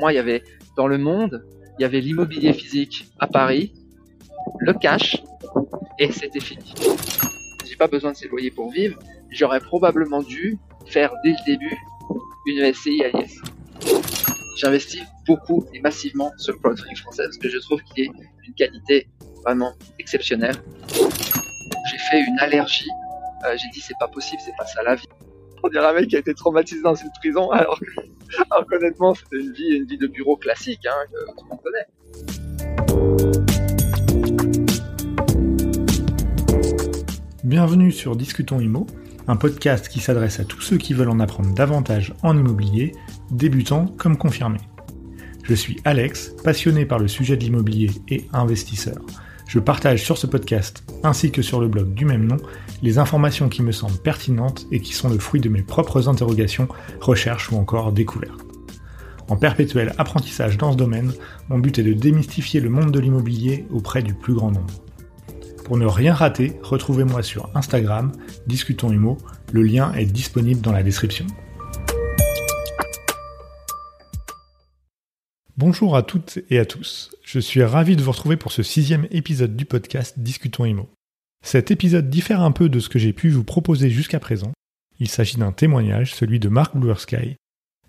moi, il y avait dans le monde, il y avait l'immobilier physique à Paris, le cash, et c'était fini. J'ai pas besoin de ces loyers pour vivre. J'aurais probablement dû faire dès le début une SCI à l'IS. J'investis beaucoup et massivement sur le crowdfunding français parce que je trouve qu'il est d'une qualité vraiment exceptionnelle. J'ai fait une allergie. Euh, j'ai dit c'est pas possible, c'est pas ça la vie. On dirait un mec qui a été traumatisé dans une prison alors alors honnêtement c'était une vie, une vie de bureau classique hein, que tout le monde connaît. Bienvenue sur Discutons Imo, un podcast qui s'adresse à tous ceux qui veulent en apprendre davantage en immobilier, débutants comme confirmés. Je suis Alex, passionné par le sujet de l'immobilier et investisseur. Je partage sur ce podcast, ainsi que sur le blog du même nom, les informations qui me semblent pertinentes et qui sont le fruit de mes propres interrogations, recherches ou encore découvertes. En perpétuel apprentissage dans ce domaine, mon but est de démystifier le monde de l'immobilier auprès du plus grand nombre. Pour ne rien rater, retrouvez-moi sur Instagram, Discutons Humo, le lien est disponible dans la description. Bonjour à toutes et à tous, je suis ravi de vous retrouver pour ce sixième épisode du podcast Discutons Imo. Cet épisode diffère un peu de ce que j'ai pu vous proposer jusqu'à présent. Il s'agit d'un témoignage, celui de Marc Bluersky.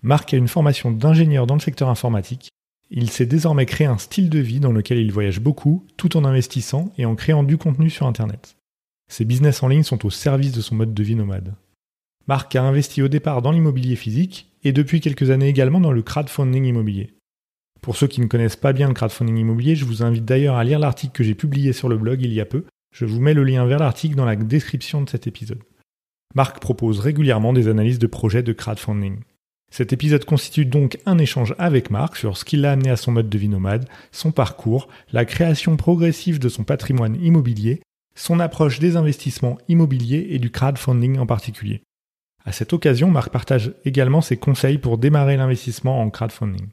Marc a une formation d'ingénieur dans le secteur informatique il s'est désormais créé un style de vie dans lequel il voyage beaucoup, tout en investissant et en créant du contenu sur Internet. Ses business en ligne sont au service de son mode de vie nomade. Marc a investi au départ dans l'immobilier physique et depuis quelques années également dans le crowdfunding immobilier. Pour ceux qui ne connaissent pas bien le crowdfunding immobilier, je vous invite d'ailleurs à lire l'article que j'ai publié sur le blog il y a peu. Je vous mets le lien vers l'article dans la description de cet épisode. Marc propose régulièrement des analyses de projets de crowdfunding. Cet épisode constitue donc un échange avec Marc sur ce qui l'a amené à son mode de vie nomade, son parcours, la création progressive de son patrimoine immobilier, son approche des investissements immobiliers et du crowdfunding en particulier. À cette occasion, Marc partage également ses conseils pour démarrer l'investissement en crowdfunding.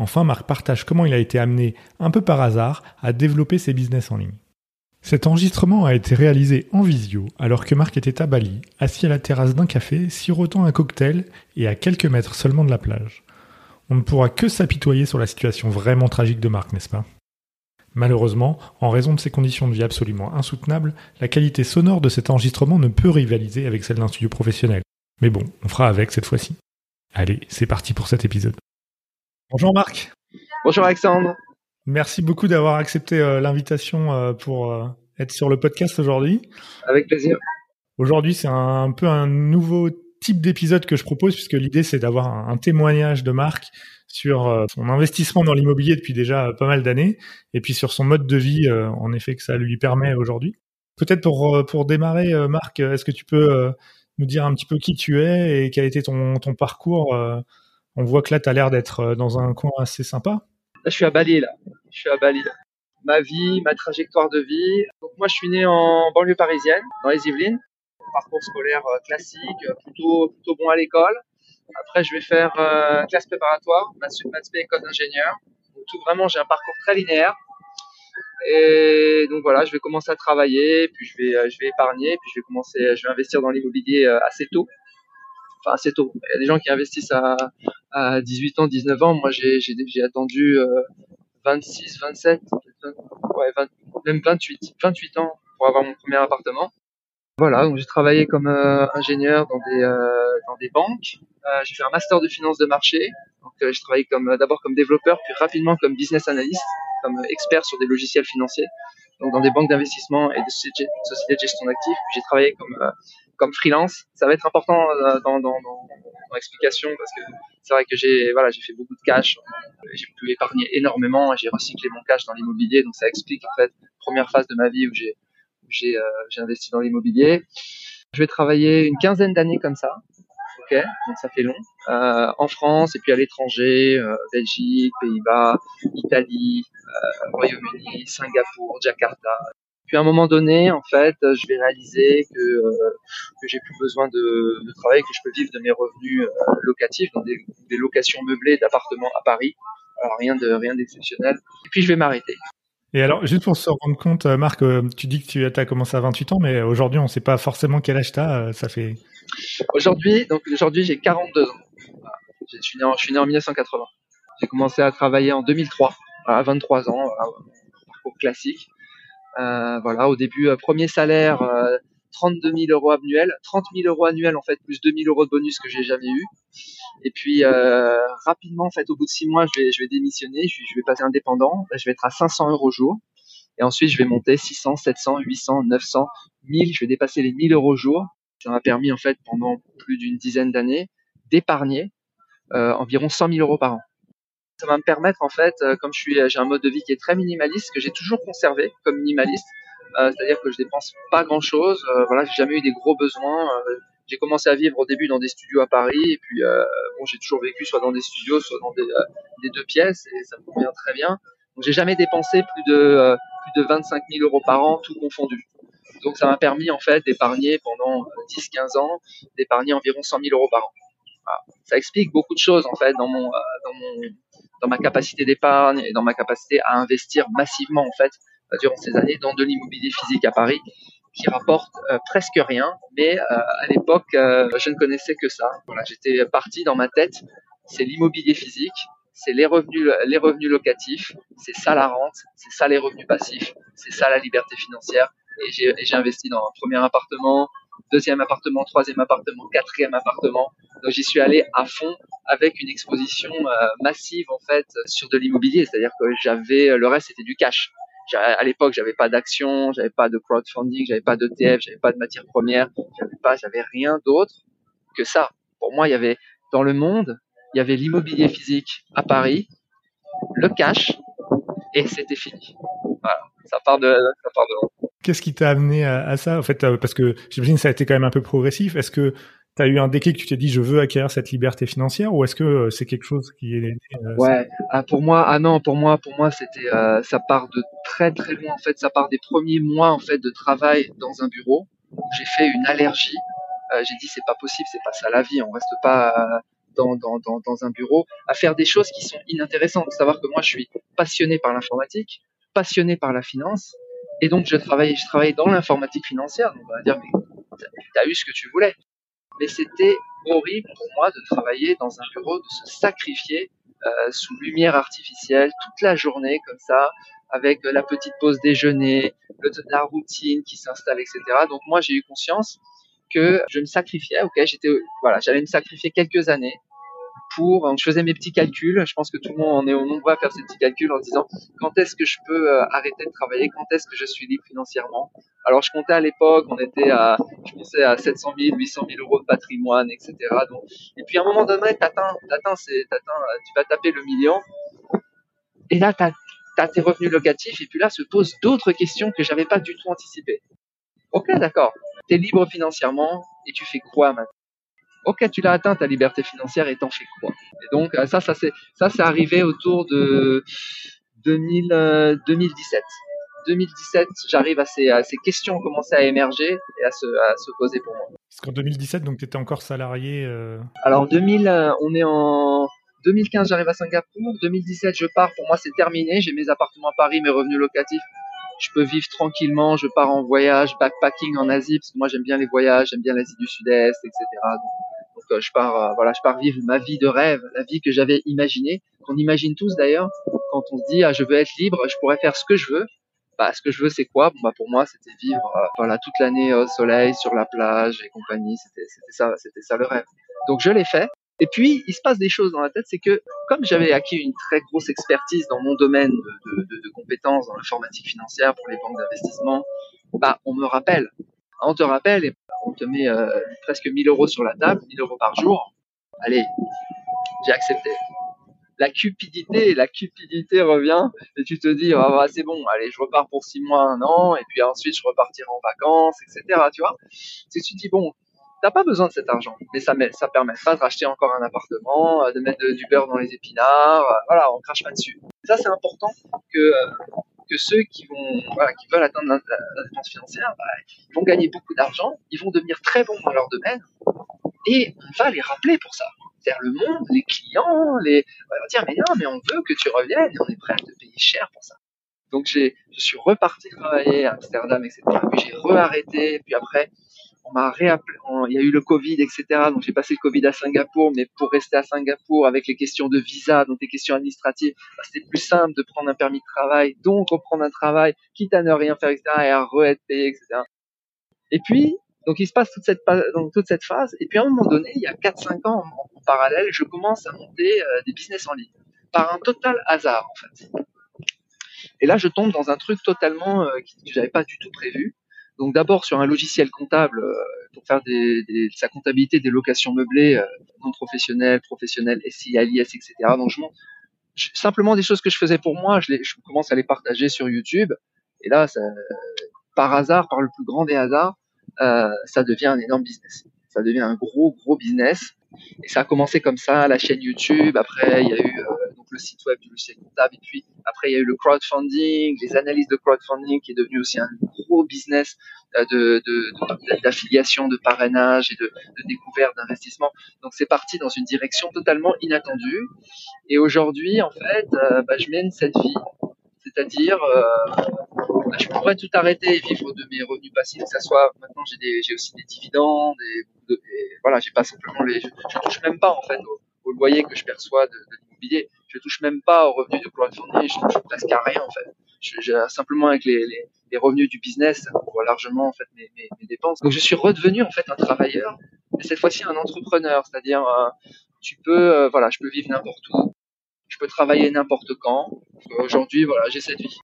Enfin, Marc partage comment il a été amené, un peu par hasard, à développer ses business en ligne. Cet enregistrement a été réalisé en visio alors que Marc était à Bali, assis à la terrasse d'un café, sirotant un cocktail et à quelques mètres seulement de la plage. On ne pourra que s'apitoyer sur la situation vraiment tragique de Marc, n'est-ce pas? Malheureusement, en raison de ses conditions de vie absolument insoutenables, la qualité sonore de cet enregistrement ne peut rivaliser avec celle d'un studio professionnel. Mais bon, on fera avec cette fois-ci. Allez, c'est parti pour cet épisode. Bonjour Marc. Bonjour Alexandre. Merci beaucoup d'avoir accepté euh, l'invitation euh, pour euh, être sur le podcast aujourd'hui. Avec plaisir. Aujourd'hui, c'est un, peu un nouveau type d'épisode que je propose puisque l'idée c'est d'avoir un, témoignage de Marc sur son investissement dans l'immobilier depuis déjà pas mal d'années et puis sur son mode de vie en effet que ça lui permet aujourd'hui. Peut-être pour pour démarrer Marc, est-ce que tu peux nous dire un petit peu qui tu es et quel a été ton ton parcours On voit que là tu as l'air d'être dans un coin assez sympa. Là, je suis à Bali, là. Je suis à Bali, Ma vie, ma trajectoire de vie. Donc, moi, je suis né en banlieue parisienne, dans les Yvelines. Parcours scolaire euh, classique, euh, plutôt, plutôt bon à l'école. Après, je vais faire euh, classe préparatoire, maths école d'ingénieur. Donc, tout vraiment, j'ai un parcours très linéaire. Et donc voilà, je vais commencer à travailler, puis je vais, je vais épargner, puis je vais commencer, je vais investir dans l'immobilier assez tôt enfin assez tôt. Il y a des gens qui investissent à, à 18 ans, 19 ans. Moi, j'ai, attendu euh, 26, 27, ouais, 20, même 28, 28 ans pour avoir mon premier appartement. Voilà, donc j'ai travaillé comme euh, ingénieur dans des euh, banques. Euh, j'ai fait un master de finance de marché. Donc euh, j'ai travaillé comme d'abord comme développeur, puis rapidement comme business analyst, comme expert sur des logiciels financiers. Donc dans des banques d'investissement et des sociétés de gestion d'actifs. J'ai travaillé comme comme freelance. Ça va être important euh, dans, l'explication parce que c'est vrai que j'ai voilà fait beaucoup de cash, j'ai pu épargner énormément, j'ai recyclé mon cash dans l'immobilier, donc ça explique en fait première phase de ma vie où j'ai euh, investi dans l'immobilier. Je vais travailler une quinzaine d'années comme ça, ok, donc ça fait long, euh, en France et puis à l'étranger, euh, Belgique, Pays-Bas, Italie, euh, Royaume-Uni, Singapour, Jakarta, puis à un moment donné, en fait, je vais réaliser que, euh, que j'ai plus besoin de, de, travailler, que je peux vivre de mes revenus euh, locatifs dans des, des locations meublées d'appartements à Paris. Alors rien de rien d'exceptionnel. Et puis je vais m'arrêter. Et alors, juste pour se rendre compte, euh, Marc, tu dis que tu as commencé à 28 ans, mais aujourd'hui, on ne sait pas forcément quel âge tu as. Ça fait. Aujourd'hui, donc aujourd'hui, j'ai 42 ans. Je suis né en, je suis né en 1980. J'ai commencé à travailler en 2003, à 23 ans, parcours classique. Euh, voilà, au début, euh, premier salaire, 32 euh, 000 euros annuels, 30 000 euros annuels en fait, plus 2 000 euros de bonus que j'ai jamais eu. Et puis rapidement, en fait, au bout de six mois, je vais, je vais démissionner, je, je vais passer indépendant. Je vais être à 500 euros au jour. Et ensuite, je vais monter 600, 700, 800, 900, 1000. Je vais dépasser les 1000 euros au jour. Ça m'a permis en fait pendant plus d'une dizaine d'années d'épargner euh, environ 100 000 euros par an. Ça va me permettre en fait, euh, comme je suis, j'ai un mode de vie qui est très minimaliste, que j'ai toujours conservé comme minimaliste, euh, c'est-à-dire que je dépense pas grand-chose. Euh, voilà, j'ai jamais eu des gros besoins. Euh, j'ai commencé à vivre au début dans des studios à Paris et puis bon, j'ai toujours vécu soit dans des studios, soit dans des, deux pièces et ça me convient très bien. Donc j'ai jamais dépensé plus de plus de 25 000 euros par an, tout confondu. Donc ça m'a permis en fait d'épargner pendant 10-15 ans, d'épargner environ 100 000 euros par an. Ça explique beaucoup de choses en fait dans mon, dans mon, dans ma capacité d'épargne et dans ma capacité à investir massivement en fait euh, durant ces années dans de l'immobilier physique à Paris qui rapporte euh, presque rien, mais à l'époque je ne connaissais que ça. Voilà, j'étais parti dans ma tête, c'est l'immobilier physique, c'est les revenus, les revenus locatifs, c'est ça la rente, c'est ça les revenus passifs, c'est ça la liberté financière. Et j'ai investi dans un premier appartement, deuxième appartement, troisième appartement, quatrième appartement. Donc j'y suis allé à fond avec une exposition euh, massive en fait sur de l'immobilier, c'est-à-dire que j'avais le reste c'était du cash. À l'époque, j'avais pas d'action, j'avais pas de crowdfunding, j'avais pas d'ETF, j'avais pas de matières premières, j'avais pas, j'avais rien d'autre que ça. Pour moi, il y avait dans le monde, il y avait l'immobilier physique à Paris, le cash, et c'était fini. Voilà, ça part de, ça part de Qu'est-ce qui t'a amené à, ça? En fait, euh, parce que j'imagine que ça a été quand même un peu progressif. Est-ce que tu as eu un déclic, tu t'es dit je veux acquérir cette liberté financière ou est-ce que euh, c'est quelque chose qui est euh, Ouais, ah, pour moi ah non, pour moi pour moi c'était ça part de très très loin en fait, ça part des premiers mois en fait de travail dans un bureau. J'ai fait une allergie. j'ai dit c'est pas possible, c'est pas ça la vie, on reste pas dans, dans, dans, dans un bureau à faire des choses qui sont inintéressantes. Savoir que moi je suis passionné par l'informatique, passionné par la finance et donc, je travaillais, je travaillais dans l'informatique financière. Donc, on va dire, mais t'as eu ce que tu voulais. Mais c'était horrible pour moi de travailler dans un bureau, de se sacrifier euh, sous lumière artificielle toute la journée comme ça, avec la petite pause déjeuner, le, la routine qui s'installe, etc. Donc moi, j'ai eu conscience que je me sacrifiais. Ok, j'étais, voilà, j'allais me sacrifier quelques années pour, je faisais mes petits calculs. Je pense que tout le monde en est au nombre à faire ces petits calculs en disant quand est-ce que je peux euh, arrêter de travailler, quand est-ce que je suis libre financièrement? Alors je comptais à l'époque, on était à, je pensais à 700 000, 800 000 euros de patrimoine, etc. Donc, et puis à un moment donné, t'atteins, t'atteins, c'est, t'atteins, tu vas taper le million. Et là, t'as, as tes revenus locatifs. Et puis là, se posent d'autres questions que j'avais pas du tout anticipées. Ok, d'accord. T'es libre financièrement et tu fais quoi maintenant? Ok, tu l'as atteint ta liberté financière et t'en fais quoi Et donc euh, ça, ça c'est ça, c'est arrivé autour de 2000, 2017. 2017, j'arrive à ces, à ces questions ont commencé à émerger et à se, à se poser pour moi. Parce qu'en 2017, donc tu étais encore salarié euh... Alors 2000, euh, on est en 2015, j'arrive à Singapour. 2017, je pars. Pour moi, c'est terminé. J'ai mes appartements à Paris, mes revenus locatifs. Je peux vivre tranquillement. Je pars en voyage, backpacking en Asie, parce que moi, j'aime bien les voyages, j'aime bien l'Asie du Sud-Est, etc. Donc, je pars, euh, voilà, je pars vivre ma vie de rêve, la vie que j'avais imaginée, qu'on imagine tous d'ailleurs, quand on se dit ah, je veux être libre, je pourrais faire ce que je veux. Bah, ce que je veux, c'est quoi? Bah, Pour moi, c'était vivre euh, voilà, toute l'année au soleil, sur la plage et compagnie. C'était ça, c'était ça le rêve. Donc, je l'ai fait. Et puis, il se passe des choses dans la tête, c'est que comme j'avais acquis une très grosse expertise dans mon domaine de, compétences dans l'informatique financière pour les banques d'investissement, bah, on me rappelle. On te rappelle et on te met euh, presque 1000 euros sur la table, 1000 euros par jour. Allez, j'ai accepté. La cupidité, la cupidité revient et tu te dis bah, c'est bon, allez, je repars pour 6 mois, un an et puis ensuite je repartirai en vacances, etc. Tu vois C'est tu dis bon, t'as pas besoin de cet argent, mais ça, ça permet pas de racheter encore un appartement, euh, de mettre du beurre dans les épinards, euh, voilà, on crache pas dessus. Ça c'est important que que ceux qui vont, qui veulent atteindre la, dépense financière, bah, vont gagner beaucoup d'argent, ils vont devenir très bons dans leur domaine, et on va les rappeler pour ça. C'est-à-dire le monde, les clients, les, on va dire mais non, mais on veut que tu reviennes et on est prêt à te payer cher pour ça. Donc j'ai, je suis reparti travailler à Amsterdam, etc. Puis j'ai re-arrêté, puis après, il y a eu le Covid, etc. Donc j'ai passé le Covid à Singapour, mais pour rester à Singapour avec les questions de visa, donc les questions administratives, bah, c'était plus simple de prendre un permis de travail, donc reprendre un travail, quitte à ne rien faire, etc. et à re-être payé, etc. Et puis, donc il se passe toute cette, donc, toute cette phase, et puis à un moment donné, il y a 4-5 ans en, parallèle, je commence à monter euh, des business en ligne, par un total hasard en fait. Et là, je tombe dans un truc totalement euh, que j'avais pas du tout prévu. Donc d'abord sur un logiciel comptable euh, pour faire sa comptabilité des locations meublées euh, non professionnelles, professionnelles, SI, ALIS, etc. Donc simplement des choses que je faisais pour moi, je, commence à les partager sur YouTube. Et là, par hasard, par le plus grand des hasards, euh, ça devient un énorme business. Ça devient un gros, gros business. Et ça a commencé comme ça, la chaîne YouTube. Après, il y a eu le site web du logiciel comptable. Et puis après, il y a eu le crowdfunding, les analyses de crowdfunding qui est devenu aussi un gros business euh, de, d'affiliation, de, parrainage et de, de découverte d'investissement. Donc c'est parti dans une direction totalement inattendue. Et aujourd'hui, en fait, euh, bah, je mène cette vie. C'est-à-dire, bah, je pourrais tout arrêter et vivre de mes revenus passifs, que ça soit maintenant j'ai aussi des dividendes voilà, j'ai pas simplement je, je, touche même pas en fait au, loyer que je perçois de, de l'immobilier, je touche même pas aux revenus de crowdfunding, je touche presque à rien en fait. Je, simplement avec les, les, les, revenus du business, ça couvre largement en fait mes, mes, mes, dépenses. Donc je suis redevenu en fait un travailleur, mais cette fois-ci un entrepreneur, c'est-à-dire euh, tu peux, euh, voilà, je peux vivre n'importe où, je peux travailler n'importe quand. Aujourd'hui, voilà, j'ai cette vie.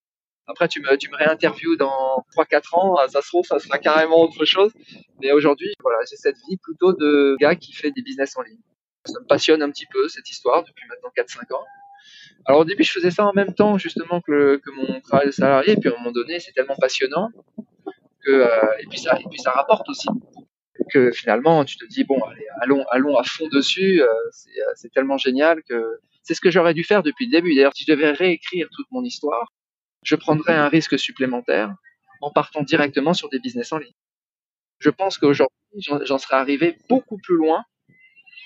Après, tu me, tu me réinterviews dans 3-4 ans, ça se trouve, ça sera carrément autre chose. Mais aujourd'hui, voilà, j'ai cette vie plutôt de gars qui fait des business en ligne. Ça me passionne un petit peu, cette histoire, depuis maintenant 4-5 ans. Alors au début, je faisais ça en même temps, justement, que, que mon travail de salarié. Et puis à un moment donné, c'est tellement passionnant que, euh, et puis ça, et puis ça rapporte aussi que finalement, tu te dis bon, allez, allons, allons à fond dessus. Euh, c'est tellement génial que c'est ce que j'aurais dû faire depuis le début. D'ailleurs, si je devais réécrire toute mon histoire, je prendrais un risque supplémentaire en partant directement sur des business en ligne. Je pense qu'aujourd'hui, j'en serais arrivé beaucoup plus loin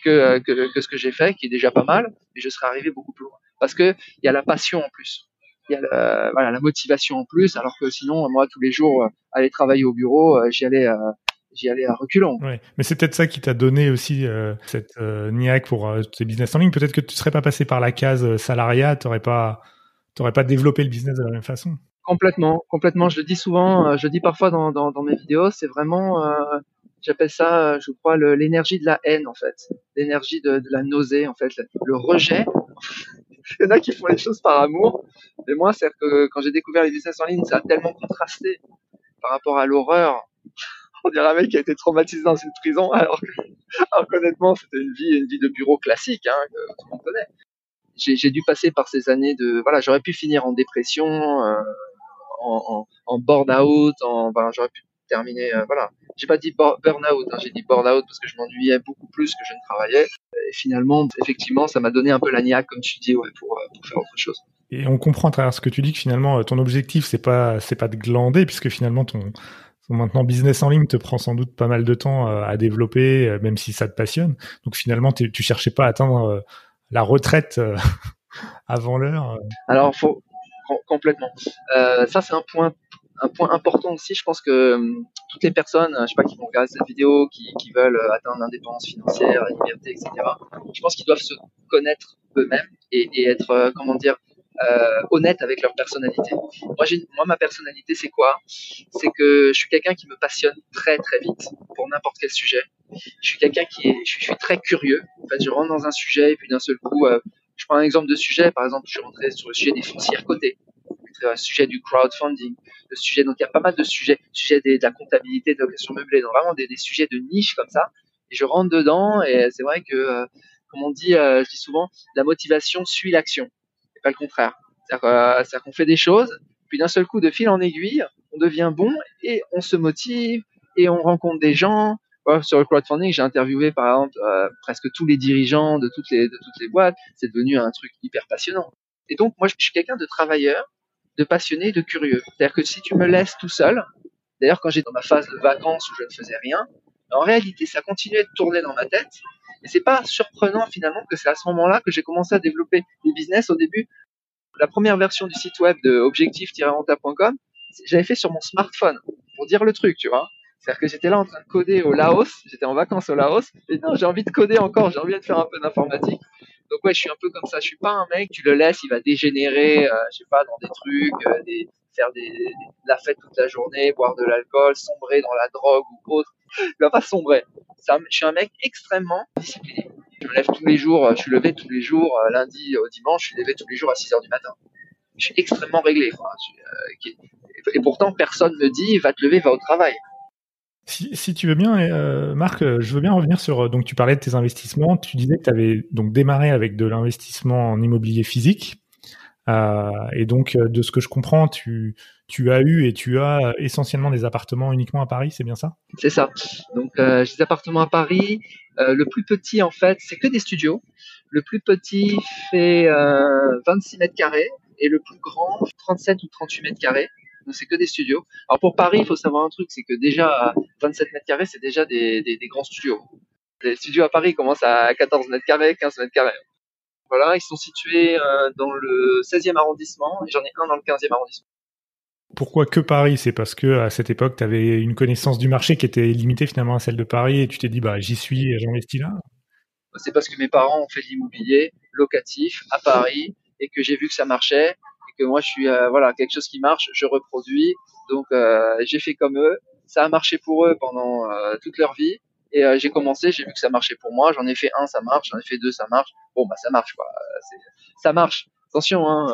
que, que, que ce que j'ai fait, qui est déjà pas mal, mais je serais arrivé beaucoup plus loin. Parce qu'il y a la passion en plus. Il y a le, voilà, la motivation en plus, alors que sinon, moi, tous les jours, euh, aller travailler au bureau, euh, j'y allais, euh, j'y allais à reculons. Ouais, mais c'est peut-être ça qui t'a donné aussi euh, cette euh, niaque pour euh, tes business en ligne. Peut-être que tu serais pas passé par la case salariat, t'aurais pas t'aurais pas développé le business de la même façon. Complètement, complètement. Je le dis souvent, euh, je le dis parfois dans, dans, dans mes vidéos, c'est vraiment, euh, j'appelle ça, je crois, l'énergie de la haine en fait, l'énergie de, la nausée en fait, le, rejet. Il y en a qui font les choses par amour, mais moi, c'est que quand j'ai découvert les business en ligne, ça a tellement contrasté par rapport à l'horreur. On dirait un mec qui a été traumatisé dans une prison, alors honnêtement, c'était une vie, une vie de bureau classique, hein, que tout le monde connaît j'ai dû passer par ces années de voilà j'aurais pu finir en dépression euh, en, en, en board-out en ben, j'aurais pu terminer euh, voilà j'ai pas dit burn-out hein, j'ai dit board-out parce que je m'ennuyais beaucoup plus que je ne travaillais et finalement effectivement ça m'a donné un peu la niaque comme tu dis ouais, pour, euh, pour faire autre chose et on comprend à travers ce que tu dis que finalement ton objectif c'est pas c'est pas de glander puisque finalement ton maintenant business en ligne te prend sans doute pas mal de temps à développer, même si ça te passionne. Donc finalement, tu cherchais pas à atteindre la retraite euh, avant l'heure euh. Alors, faut complètement. Euh, ça, c'est un point un point important aussi, je pense que toutes les personnes, je sais pas, qui vont regarder cette vidéo, qui, veulent atteindre l'indépendance financière, la liberté, etc. Je pense qu'ils doivent se connaître eux-mêmes et, être, comment dire, euh, honnêtes avec leur personnalité. Moi, moi ma personnalité, c'est quoi? C'est que je suis quelqu'un qui me passionne très très vite pour n'importe quel sujet. Je suis quelqu'un qui est, je suis, très curieux. En fait, je rentre dans un sujet et puis d'un seul coup, euh, je prends un exemple de sujet. Par exemple, je suis rentré sur le sujet des foncières cotées, le sujet du crowdfunding, le sujet. Donc, il y a pas mal de sujets, le sujet de la comptabilité, de location meublée, donc vraiment des, sujets de niche comme ça. Et je rentre dedans et c'est vrai que, euh, comme on dit, euh, je dis souvent, la motivation suit l'action pas le contraire. Euh, c'est-à-dire qu'on fait des choses, puis d'un seul coup, de fil en aiguille, on devient bon et on se motive et on rencontre des gens. sur le crowdfunding, j'ai interviewé par exemple euh, presque tous les dirigeants de toutes les, de toutes les boîtes. C'est devenu un truc hyper passionnant. Et donc, moi, je suis quelqu'un de travailleur, de passionné, de curieux. C'est-à-dire que si tu me laisses tout seul, d'ailleurs, quand j'étais dans ma phase de vacances où je ne faisais rien, en réalité, ça continuait de tourner dans ma tête et c'est pas surprenant finalement que c'est à ce moment-là que j'ai commencé à développer des business. Au début, la première version du site web de objectif-renta.com, j'avais fait sur mon smartphone pour dire le truc, tu vois. C'est-à-dire que j'étais là en train de coder au Laos, j'étais en vacances au Laos, et non, j'ai envie de coder encore, j'ai envie de faire un peu d'informatique. Donc ouais, je suis un peu comme ça, je suis pas un mec, tu le laisses, il va dégénérer, euh, je sais pas, dans des trucs, euh, faire des, la fête toute la journée, boire de l'alcool, sombrer dans la drogue ou autre. Il va pas sombrer. je suis un mec extrêmement discipliné. Je me lève tous les jours, je suis levé tous les jours, euh, lundi au dimanche, je suis levé tous les jours à 6 heures du matin. Je suis extrêmement réglé. Quoi. et pourtant, personne me dit, va te lever, va au travail. Si, tu veux bien, euh, Marc, euh, je veux bien revenir sur. Euh, donc, tu parlais de tes investissements. Tu disais que tu avais donc démarré avec de l'investissement en immobilier physique. et donc, de ce que je comprends, tu, tu as eu et tu as essentiellement des appartements uniquement à Paris, c'est bien ça? C'est ça. Donc, j'ai des appartements à Paris. le plus petit, en fait, c'est que des studios. Le plus petit fait 26 mètres carrés et le plus grand 37 ou 38 mètres carrés c'est que des studios. Alors pour Paris, il faut savoir un truc, c'est que déjà 27 mètres carrés, c'est déjà des, grands studios. Les studios à Paris commencent à 14 mètres carrés, 15 mètres carrés. Voilà, ils sont situés euh, dans le 16e arrondissement et j'en ai un dans le 15e arrondissement. Pourquoi que Paris? C'est parce que à cette époque, tu avais une connaissance du marché qui était limitée finalement à celle de Paris et tu t'es dit bah j'y suis, j'investis là. C'est parce que mes parents ont fait de l'immobilier locatif à Paris et que j'ai vu que ça marchait moi je suis euh, voilà quelque chose qui marche, je reproduis. Donc euh, j'ai fait comme eux. Ça a marché pour eux pendant euh, toute leur vie. Et j'ai commencé, j'ai vu que ça marchait pour moi. J'en ai fait un, ça marche. J'en ai fait deux, ça marche. Bon bah ça marche quoi. Ça marche. Attention, hein,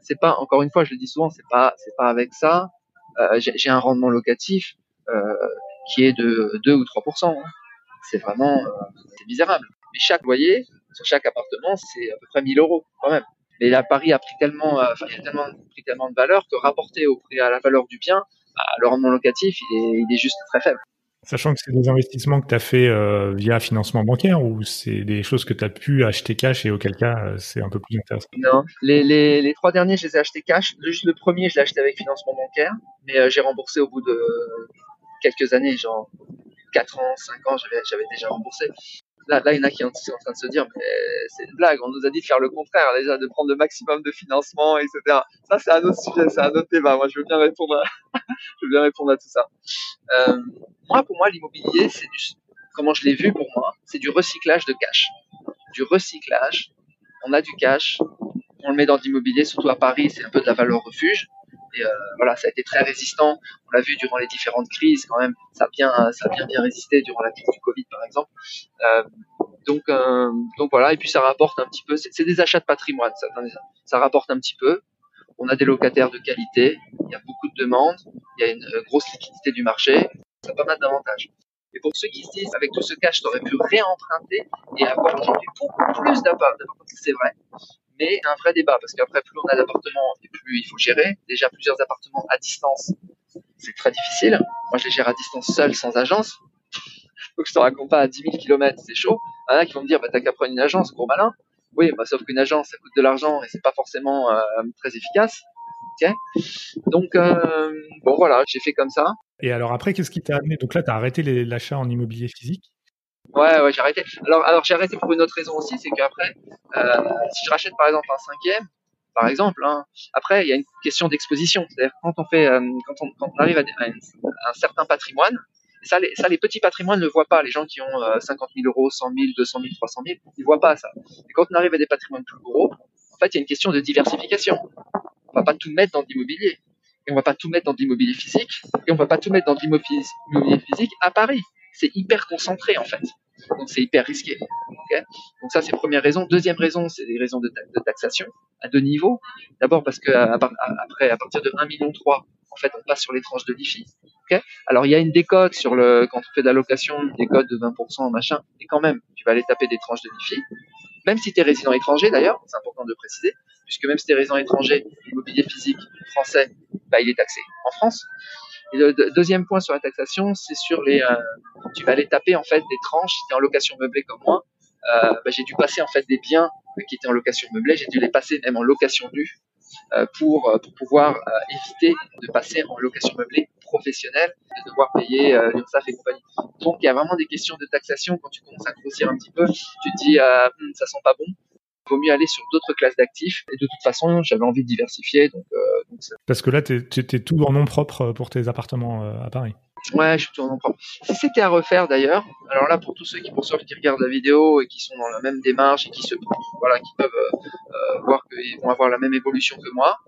c'est pas encore une fois, je le dis souvent, c'est pas c'est pas avec ça. j'ai un rendement locatif qui est de 2 ou 3 hein. C'est vraiment c'est misérable. Mais chaque loyer sur chaque appartement, c'est à peu près 1000 euros quand même. Mais la Paris a pris tellement, euh, enfin, il a tellement pris tellement de valeur que rapporté au prix à la valeur du bien, bah, le rendement locatif, il est, il est juste très faible. Sachant que c'est des investissements que tu as fait euh, via financement bancaire ou c'est des choses que tu as pu acheter cash et auquel cas euh, c'est un peu plus intéressant? Non, les, les, les, trois derniers, je les ai achetés cash. Juste le premier, je l'ai acheté avec financement bancaire, mais j'ai remboursé au bout de quelques années, genre 4 ans, 5 ans, j'avais déjà remboursé là, il y en a qui sont en train de se dire, mais c'est une blague, on nous a dit de faire le contraire, déjà, de prendre le maximum de financement, etc. Ça, c'est un autre sujet, c'est un autre débat. Moi, je veux bien répondre à, je veux bien répondre à tout ça. Euh, moi, pour moi, l'immobilier, c'est du, comment je l'ai vu pour moi, c'est du recyclage de cash. Du recyclage. On a du cash, on le met dans l'immobilier, surtout à Paris, c'est un peu de la valeur refuge. Et euh, voilà, ça a été très résistant. On l'a vu durant les différentes crises, quand même. Ça a bien, ça bien bien résisté durant la crise du Covid, par exemple. Euh, donc, euh, donc voilà. Et puis ça rapporte un petit peu. C'est des achats de patrimoine. Ça, rapporte un petit peu. On a des locataires de qualité. Il y a beaucoup de demandes. Il y a une grosse liquidité du marché. Ça a pas mal d'avantages. Et pour ceux qui se disent, avec tout ce cash, tu aurais pu réemprunter et avoir aujourd'hui beaucoup plus d'appartements, c'est vrai mais un vrai débat parce qu'après plus on a d'appartements et plus il faut gérer. Déjà plusieurs appartements à distance, c'est très difficile. Moi je les gère à distance seul, sans agence. Donc je te raconte pas à 10 000 km, c'est chaud. Il y en a qui vont me dire bah t'as qu'à prendre une agence, gros malin. Oui, bah, sauf qu'une agence ça coûte de l'argent et c'est pas forcément euh, très efficace. Donc euh, bon voilà, j'ai fait comme ça. Et alors après, qu'est-ce qui t'a amené? Donc là, tu as arrêté l'achat en immobilier physique? Ouais, ouais, j'ai arrêté. Alors, alors j'ai arrêté pour une autre raison aussi, c'est qu'après, euh, si je rachète par exemple un cinquième, par exemple, hein, après il y a une question d'exposition. C'est-à-dire quand on fait, euh, quand, on, quand on arrive à, un certain patrimoine, ça les, ça, les petits patrimoines ne voient pas. Les gens qui ont euh, 50 000 euros, 100 000, 200 000, 300 000, ils voient pas ça. Et quand on arrive à des patrimoines plus gros, en fait, il y a une question de diversification. On va pas tout mettre dans l'immobilier. Et on va pas tout mettre dans l'immobilier physique. Et on va pas tout mettre dans l'immobilier physique à Paris c'est hyper concentré en fait. Donc c'est hyper risqué. Donc ça c'est première raison. Deuxième raison, c'est des raisons de, taxation à deux niveaux. D'abord parce que après à partir de 1 million 3, en fait on passe sur les tranches de l'IFI. Alors il y a une décote sur le quand on fait de la location, une décote de 20% machin, et quand même tu vas aller taper des tranches de l'IFI. Même si tu es résident étranger d'ailleurs, c'est important de préciser, puisque même si tu es résident étranger, immobilier physique français, bah, il est taxé en France. Le deuxième point sur la taxation, c'est sur les, euh, tu vas aller taper en fait des tranches. Si tu en location meublée comme moi, euh, bah, j'ai dû passer en fait des biens qui étaient en location meublée, j'ai dû les passer même en location nue euh, pour, euh, pouvoir euh, éviter de passer en location meublée professionnelle et de devoir payer l'URSSAF et compagnie. Donc il y a vraiment des questions de taxation quand tu commences à grossir un petit peu. Tu te dis hum, ça sent pas bon, vaut mieux aller sur d'autres classes d'actifs. Et de toute façon, j'avais envie de diversifier, donc, Parce que là, tu es, tout en nom propre pour tes appartements à Paris. Ouais, je suis tout en nom propre. Si c'était à refaire d'ailleurs, alors là pour tous ceux qui pour ceux qui regardent la vidéo et qui sont dans la même démarche et qui se voilà, qui peuvent euh, voir qu'ils vont avoir la même évolution que moi,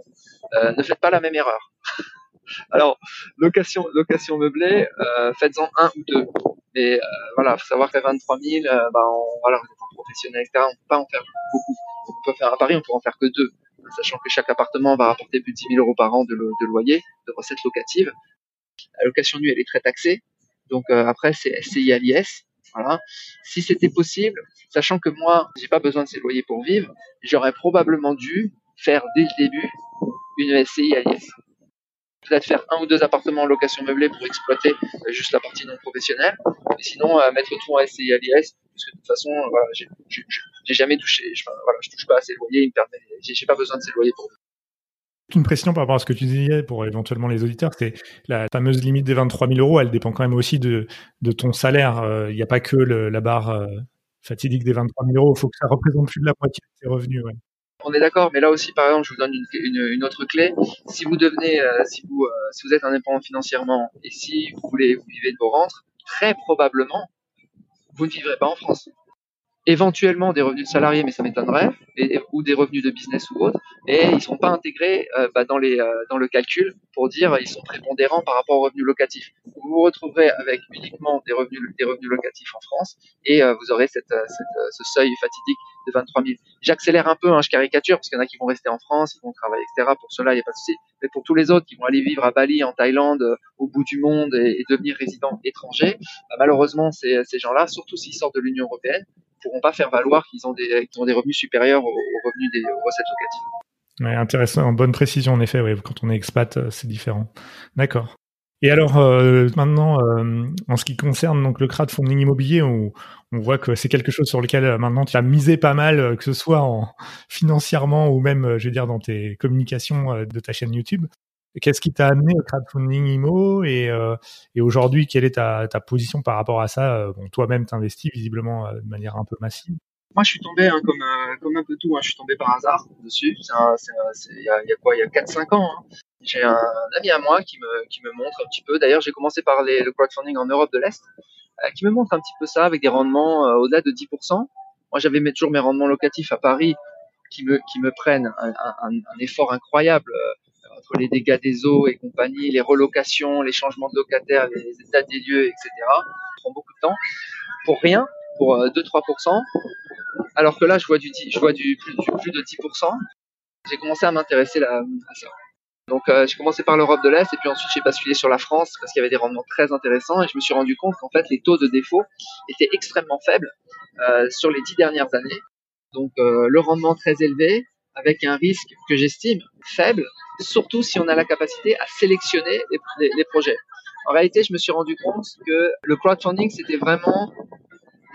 euh, ne faites pas la même erreur. alors location location meublée, euh, faites-en un ou deux. Mais euh, voilà, faut savoir qu'à 23 000, euh, bah on, voilà, On peut pas en faire beaucoup. On peut faire à Paris, on peut en faire que deux sachant que chaque appartement va rapporter plus de 10 000 euros par an de, de loyer, de recettes locatives. La location nue, elle est très taxée. Donc euh, après, c'est SCI à l'IS. Voilà. Si c'était possible, sachant que moi, j'ai pas besoin de ces loyers pour vivre, j'aurais probablement dû faire dès le début une SCI à l'IS. Peut-être faire un ou deux appartements en location meublée pour exploiter euh, juste la partie non professionnelle. Mais sinon, euh, mettre tout en SCI à l'IS, parce que de toute façon, voilà, j'ai jamais touché, je, voilà, je touche pas à ces loyers, j'ai pas besoin de ces loyers pour. Une précision par rapport à ce que tu disais pour éventuellement les auditeurs, c'est la fameuse limite des 23 000 euros, elle dépend quand même aussi de, de ton salaire. Euh, il n'y a pas que la barre euh, fatidique des 23 000 euros, il faut que ça représente plus de la moitié de tes revenus. On est d'accord, mais là aussi, par exemple, je vous donne une, autre clé. Si vous devenez, euh, vous, si vous êtes indépendant financièrement et si vous voulez, vous vivez de vos rentres, très probablement, vous ne vivrez pas en France éventuellement des revenus de salariés, mais ça m'étonnerait, ou des revenus de business ou autres, et ils sont pas intégrés euh, bah, dans, euh, le calcul pour dire ils sont prépondérants par rapport aux revenus locatifs. Vous vous retrouverez avec uniquement des revenus, locatifs en France, et euh, vous aurez ce seuil fatidique de 23 000. J'accélère un peu, hein, je caricature, parce qu'il y en a qui vont rester en France, ils vont travailler, etc. Pour cela, il n'y a pas de souci. Mais pour tous les autres qui vont aller vivre à Bali, en Thaïlande, au bout du monde et, devenir résidents étrangers, bah, malheureusement, ces, gens-là, surtout s'ils sortent de l'Union européenne, pourront pas faire valoir qu'ils ont des, revenus supérieurs aux, revenus des recettes locatives. Intéressant, bonne précision en effet. Quand on est expat, euh, c'est différent. D'accord. Et alors euh, maintenant, euh, en ce qui concerne donc le crowdfunding immobilier, on, on voit que c'est quelque chose sur lequel maintenant tu as misé pas mal, que ce soit en, financièrement ou même, je veux dire, dans tes communications de ta chaîne YouTube. Qu'est-ce qui t'a amené au crowdfunding IMO et, euh, et aujourd'hui, quelle est ta, ta, position par rapport à ça? Euh, bon, Toi-même, t'investis visiblement euh, de manière un peu massive. Moi, je suis tombé, hein, comme, euh, comme un peu tout, hein, je suis tombé par hasard dessus. Il y, a, quoi? Il y a 4-5 ans. Hein. J'ai un, ami à moi qui me, montre un petit peu. D'ailleurs, j'ai commencé par le crowdfunding en Europe de l'Est, qui me montre un petit peu ça avec des rendements au-delà de 10%. Moi, j'avais toujours mes rendements locatifs à Paris qui me, prennent un, un effort incroyable entre les dégâts des eaux et compagnie, les relocations, les changements de locataires, les états des lieux, etc. Ça prend beaucoup de temps pour rien, pour 2-3%. Alors que là, je vois du, plus, de 10%. J'ai commencé à m'intéresser à ça. Donc euh, j'ai commencé par l'Europe de l'Est et puis ensuite j'ai basculé sur la France parce qu'il y avait des rendements très intéressants et je me suis rendu compte qu'en fait les taux de défaut étaient extrêmement faibles euh, sur les dix dernières années. Donc euh, le rendement très élevé avec un risque que j'estime faible surtout si on a la capacité à sélectionner les, projets. En réalité, je me suis rendu compte que le crowdfunding, c'était vraiment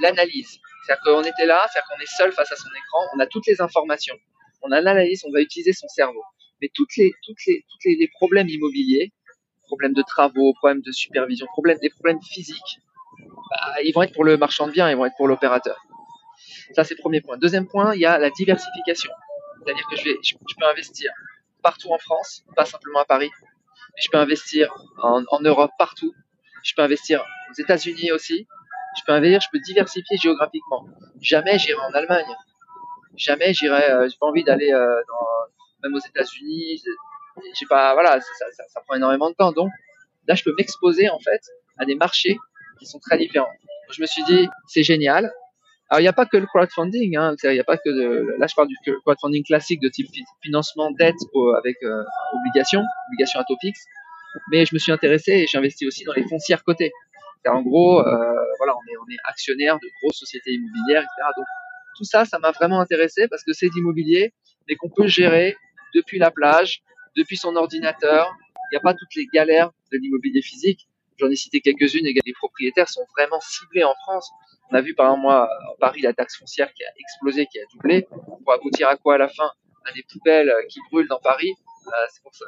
l'analyse. C'est-à-dire qu'on était là, c'est-à-dire qu'on est seul face à son écran, on a toutes les informations, on a l'analyse, on va utiliser son cerveau. Mais toutes les, toutes les, toutes les, problèmes immobiliers, problèmes de travaux, problèmes de supervision, problèmes, des problèmes physiques, bah, ils vont être pour le marchand de biens, ils vont être pour l'opérateur. Ça, c'est le premier point. Deuxième point, il y a la diversification. C'est-à-dire que je, vais, je peux investir partout en France, pas simplement à Paris. Je peux investir en Europe partout. Je peux investir aux États-Unis aussi. Je peux investir, je peux diversifier géographiquement. Jamais j'irai en Allemagne. Jamais j'irai. Euh, j'ai pas envie d'aller euh, même aux États-Unis. J'ai pas. Voilà, ça, ça, ça, prend énormément de temps. Donc là, je peux m'exposer en fait à des marchés qui sont très différents. Je me suis dit, c'est génial. Alors, il n'y a pas que le crowdfunding. Hein, il n'y a pas que de, là, je parle du crowdfunding classique de type financement, dette avec euh, obligation, obligation à taux fixe. Mais je me suis intéressé et j'ai investi aussi dans les foncières cotées. En gros, euh, voilà, on est, on est actionnaire de grosses sociétés immobilières, etc. Donc, tout ça, ça m'a vraiment intéressé parce que c'est l'immobilier, mais qu'on peut gérer depuis la plage, depuis son ordinateur. Il n'y a pas toutes les galères de l'immobilier physique. J'en ai cité quelques-unes et les propriétaires sont vraiment ciblés en France on a vu par exemple moi en Paris la taxe foncière qui a explosé, qui a doublé, pour aboutir à quoi à la fin À des poubelles euh, qui brûlent dans Paris. Euh, c'est pour ça,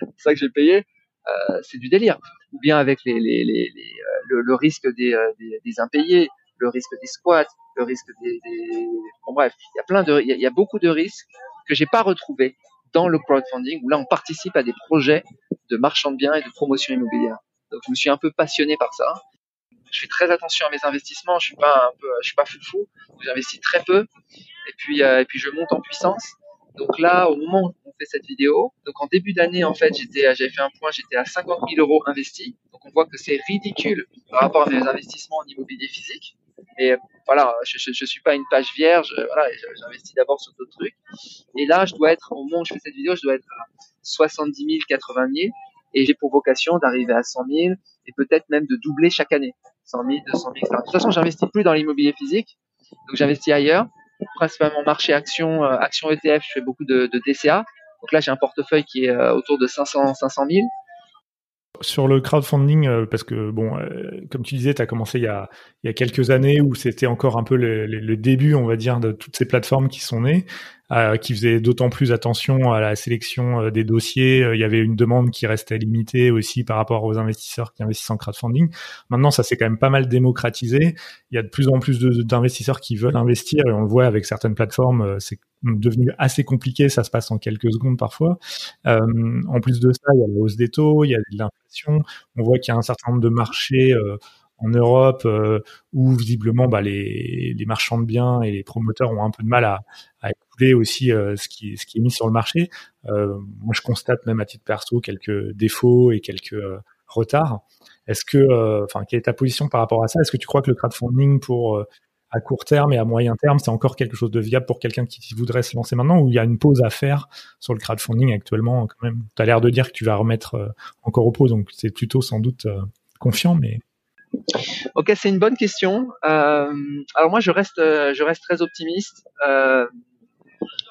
ça que j'ai payé. Euh, c'est du délire. Ou bien avec les, les, les, le, le, risque des, des, des, impayés, le risque des squats, le risque des, des... bon bref, il y a plein de, il y, a beaucoup de risques que j'ai pas retrouvés dans le crowdfunding où là on participe à des projets de marchand de biens et de promotion immobilière. Donc je me suis un peu passionné par ça. Je fais très attention à mes investissements. Je suis pas un peu, je suis pas foufou. J'investis très peu. Et puis euh, et puis je monte en puissance. Donc là, au moment où on fait cette vidéo, donc en début d'année, en fait, j'étais, j'avais fait un point, j'étais à 50 000 euros investis. Donc on voit que c'est ridicule par rapport à mes investissements en immobilier physique. Et voilà, je, je suis pas une page vierge. Voilà, j'investis d'abord sur d'autres trucs. Et là, je dois être, au moment où je fais cette vidéo, je dois être à 70 000, 80 000. Et j'ai pour vocation d'arriver à 100 000 et peut-être même de doubler chaque année. 100 000, 200 000, etc. De toute façon, j'investis plus dans l'immobilier physique. Donc j'investis ailleurs principalement marché action, euh, action ETF, je fais beaucoup de, DCA. Donc là, j'ai un portefeuille qui est euh, autour de 500, 500 000. Sur le crowdfunding, euh, parce que bon, comme tu disais, tu as commencé il y, a, il y a quelques années où c'était encore un peu le, début, on va dire, de toutes ces plateformes qui sont nées. Euh, qui faisait d'autant plus attention à la sélection euh, des dossiers. Euh, il y avait une demande qui restait limitée aussi par rapport aux investisseurs qui investissent en crowdfunding. Maintenant, ça s'est quand même pas mal démocratisé. Il y a de plus en plus d'investisseurs qui veulent investir et on le voit avec certaines plateformes, c'est devenu assez compliqué, ça se passe en quelques secondes parfois. Euh, en plus de ça, il y a la hausse des taux, il y a de l'inflation, on voit qu'il y a un certain nombre de marchés euh, en Europe euh, où visiblement bah, les, les, marchands de biens et les promoteurs ont un peu de mal à, à écouler aussi euh, ce, qui, ce qui est mis sur le marché. Euh, moi, je constate même à titre perso quelques défauts et quelques euh, retards. Est-ce que, enfin, quelle est ta position par rapport à ça? Est-ce que tu crois que le crowdfunding pour à court terme et à moyen terme, c'est encore quelque chose de viable pour quelqu'un qui voudrait se lancer maintenant ou il y a une pause à faire sur le crowdfunding actuellement quand même? Tu as l'air de dire que tu vas remettre encore au pause, donc c'est plutôt sans doute confiant, mais Ok, c'est une bonne question. Euh, alors moi, je reste, euh, je reste très optimiste, euh,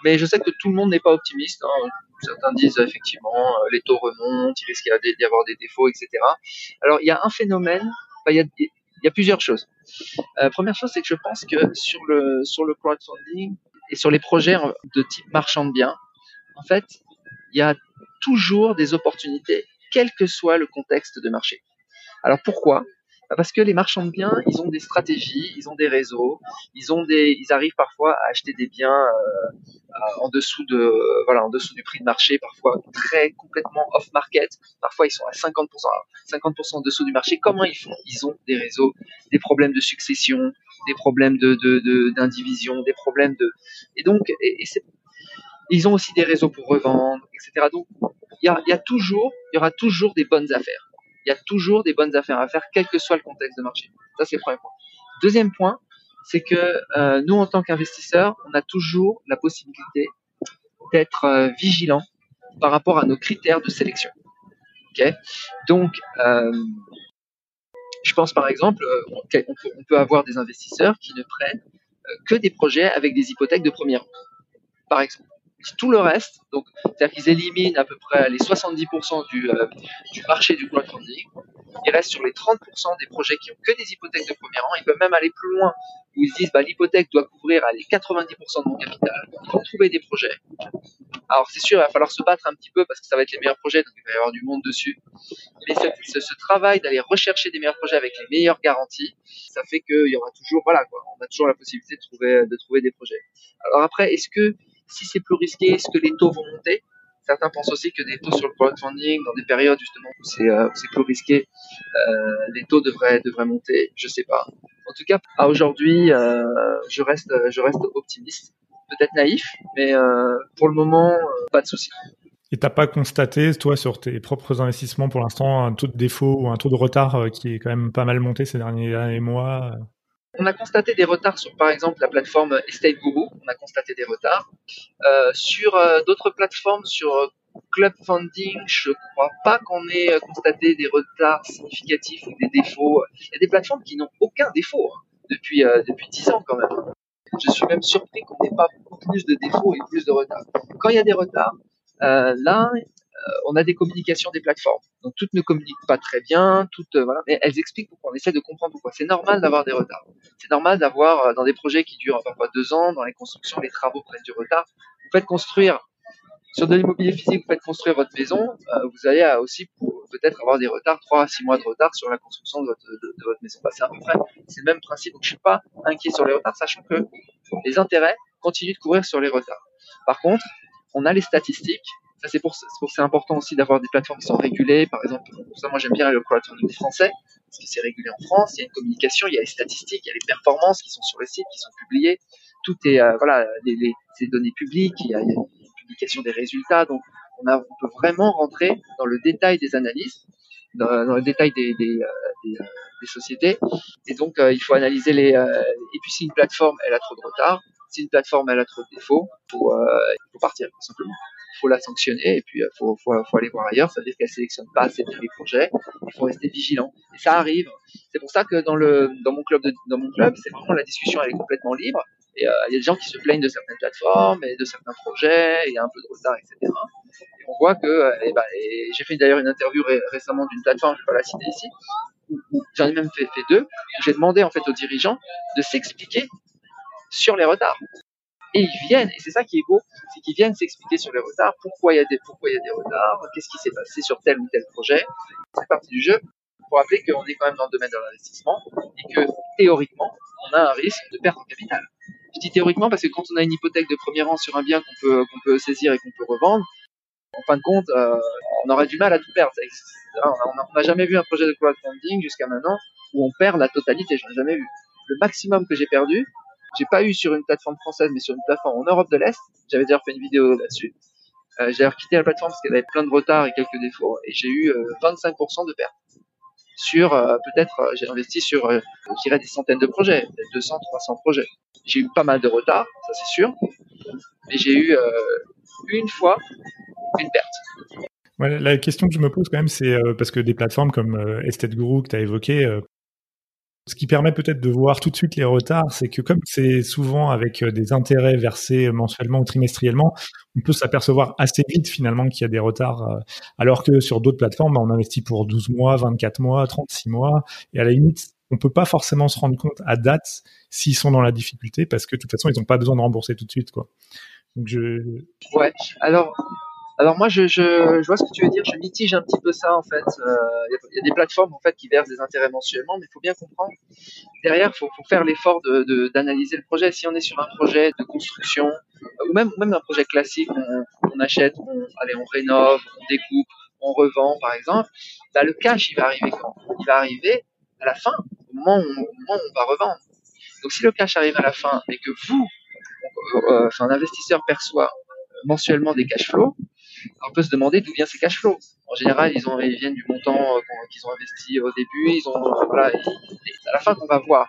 mais je sais que tout le monde n'est pas optimiste. Hein. Certains disent effectivement les taux remontent, il risque d'y avoir des défauts, etc. Alors il y a un phénomène, il y a, il y a plusieurs choses. première chose, c'est que je pense que sur le sur le crowdfunding et sur les projets de type marchand de biens, en fait, il y a toujours des opportunités, quel que soit le contexte de marché. Alors pourquoi? Parce que les marchands de biens, ils ont des stratégies, ils ont des réseaux, ils ont des, ils arrivent parfois à acheter des biens euh, en dessous de, voilà, en dessous du prix de marché, parfois très complètement off market. Parfois, ils sont à 50%, 50% en dessous du marché. Comment ils font? Ils ont des réseaux, des problèmes de succession, des problèmes de d'indivision, de, des problèmes de, et donc, ils ont aussi des réseaux pour revendre, etc. Donc, y a toujours, il y aura toujours des bonnes affaires il y a toujours des bonnes affaires à faire, quel que soit le contexte de marché. Ça, c'est le premier point. Deuxième point, c'est que euh, nous, en tant qu'investisseurs, on a toujours la possibilité d'être euh, vigilant par rapport à nos critères de sélection. Donc, euh, je pense par exemple, euh, on peut, avoir des investisseurs qui ne prennent que des projets avec des hypothèques de première rang, par exemple tout le reste, donc c'est-à-dire qu'ils éliminent à peu près les 70% du, euh, du marché du crowdfunding. Ils restent sur les 30% des projets qui ont que des hypothèques de premier rang. Ils peuvent même aller plus loin, où ils se disent bah, l'hypothèque doit couvrir les 90% de mon capital. Ils vont trouver des projets. Alors c'est sûr, il va falloir se battre un petit peu parce que ça va être les meilleurs projets, donc il va y avoir du monde dessus. Mais ce, travail d'aller rechercher des meilleurs projets avec les meilleures garanties, ça fait qu'il y aura toujours, voilà, on a toujours la possibilité de trouver des projets. Alors après, est-ce que si c'est plus risqué, est-ce que les taux vont monter? Certains pensent aussi que des taux sur le crowdfunding, dans des périodes justement où c'est euh, plus risqué, euh, les taux devraient, monter. Je sais pas. En tout cas, à aujourd'hui, euh, je reste, optimiste. Peut-être naïf, mais pour le moment, pas de souci. Et t'as pas constaté, toi, sur tes propres investissements, pour l'instant, un taux de défaut ou un taux de retard qui est quand même pas mal monté ces derniers mois on a constaté des retards sur, par exemple, la plateforme Estate Guru. On a constaté des retards. Euh, sur euh, d'autres plateformes, sur euh, Club Funding, je crois pas qu'on ait constaté des retards significatifs ou des défauts. Il y a des plateformes qui n'ont aucun défaut hein, depuis depuis 10 ans quand même. Je suis même surpris qu'on n'ait pas plus de défauts et plus de retards. Quand il y a des retards, là, euh, on a des communications des plateformes. Donc toutes ne communiquent pas très bien, toutes euh, mais elles expliquent pourquoi. On essaie de comprendre pourquoi. C'est normal d'avoir des retards. C'est normal d'avoir euh, dans des projets qui durent parfois deux ans, dans les constructions, les travaux prennent du retard. Vous faites construire sur de l'immobilier physique, vous faites construire votre maison, vous allez aussi peut-être avoir des retards, trois à six mois de retard sur la construction de votre, maison. Bah, c'est le même principe. Donc je suis pas inquiet sur les retards, sachant que les intérêts continuent de couvrir sur les retards. Par contre, on a les statistiques. Ça, c'est pour, pour c'est important aussi d'avoir des plateformes qui sont régulées. Par exemple, moi, j'aime bien le crowdfunding français parce que c'est régulé en France. Il y a une communication, il y a les statistiques, il y a les performances qui sont sur le site, qui sont publiées. Tout est, euh, voilà, les, les, c'est données publiques. Il y, a, une publication des résultats. Donc, on, peut vraiment rentrer dans le détail des analyses, dans, le détail euh, euh, des sociétés. Et donc, il faut analyser les. et puis, si une plateforme elle a trop de retard, si une plateforme elle a trop de défauts, faut, il faut partir tout simplement. Il faut la sanctionner et puis il faut, faut, aller voir ailleurs. Ça veut dire qu'elle sélectionne pas assez de projets. Il faut rester vigilant. Et ça arrive. C'est pour ça que dans mon club c'est vraiment la discussion elle est complètement libre. Euh, il y a des gens qui se plaignent de certaines plateformes et de certains projets, il y a un peu de retard, etc. Et on voit que, et bah, j'ai fait d'ailleurs une interview ré récemment d'une plateforme, je vais pas la citer ici, j'en ai même fait, fait deux, j'ai demandé en fait aux dirigeants de s'expliquer sur les retards. Et ils viennent, et c'est ça qui est beau, c'est qu'ils viennent s'expliquer sur les retards, pourquoi il y a des, pourquoi il y a des retards, qu'est-ce qui s'est passé sur tel ou tel projet. C'est partie du jeu. Pour rappeler qu'on est quand même dans le domaine de l'investissement et que théoriquement, on a un risque de perte en capital. Je dis théoriquement parce que quand on a une hypothèque de premier rang sur un bien qu'on peut, peut saisir et qu'on peut revendre, en fin de compte, euh, on aurait du mal à tout perdre. On n'a jamais vu un projet de crowdfunding jusqu'à maintenant où on perd la totalité. J'en ai jamais vu. Le maximum que j'ai perdu, j'ai pas eu sur une plateforme française, mais sur une plateforme en Europe de l'Est. J'avais d'ailleurs fait une vidéo là-dessus. Euh, j'ai quitté la plateforme parce qu'elle avait plein de retard et quelques défauts, et j'ai eu euh, 25% de perte. Sur euh, peut-être, euh, j'ai investi sur, euh, je dirais, des centaines de projets, peut-être 200, 300 projets. J'ai eu pas mal de retard, ça c'est sûr, mais j'ai eu euh, une fois une perte. La question que je me pose quand même, c'est parce que des plateformes comme Estate Guru que tu as évoqué, ce qui permet peut-être de voir tout de suite les retards, c'est que comme c'est souvent avec euh, des intérêts versés mensuellement ou trimestriellement, on peut s'apercevoir assez vite finalement qu'il y a des retards, euh, alors que sur d'autres plateformes, bah, on investit pour 12 mois, 24 mois, 36 mois, et à la limite, on peut pas forcément se rendre compte à date s'ils sont dans la difficulté, parce que de toute façon, ils n'ont pas besoin de rembourser tout de suite. Quoi. Donc je... Ouais, alors alors moi, je, je, je, vois ce que tu veux dire. Je mitige un petit peu ça en fait. Il euh, y, a des plateformes en fait qui versent des intérêts mensuellement, mais il faut bien comprendre. Derrière, il faut, faut, faire l'effort de, d'analyser le projet. Si on est sur un projet de construction ou même même un projet classique, on, on achète, on, allez, on rénove, on découpe, on revend par exemple. Bah, le cash, il va arriver quand? Il va arriver à la fin, au moment, où, au moment où on va revendre. Donc si le cash arrive à la fin et que vous, euh, enfin, un investisseur perçoit mensuellement des cash flows, on peut se demander d'où vient ces cash flows. En général, ils, viennent du montant euh, qu'ils ont investi au début, ils ont, euh, voilà, et à la fin qu'on va voir.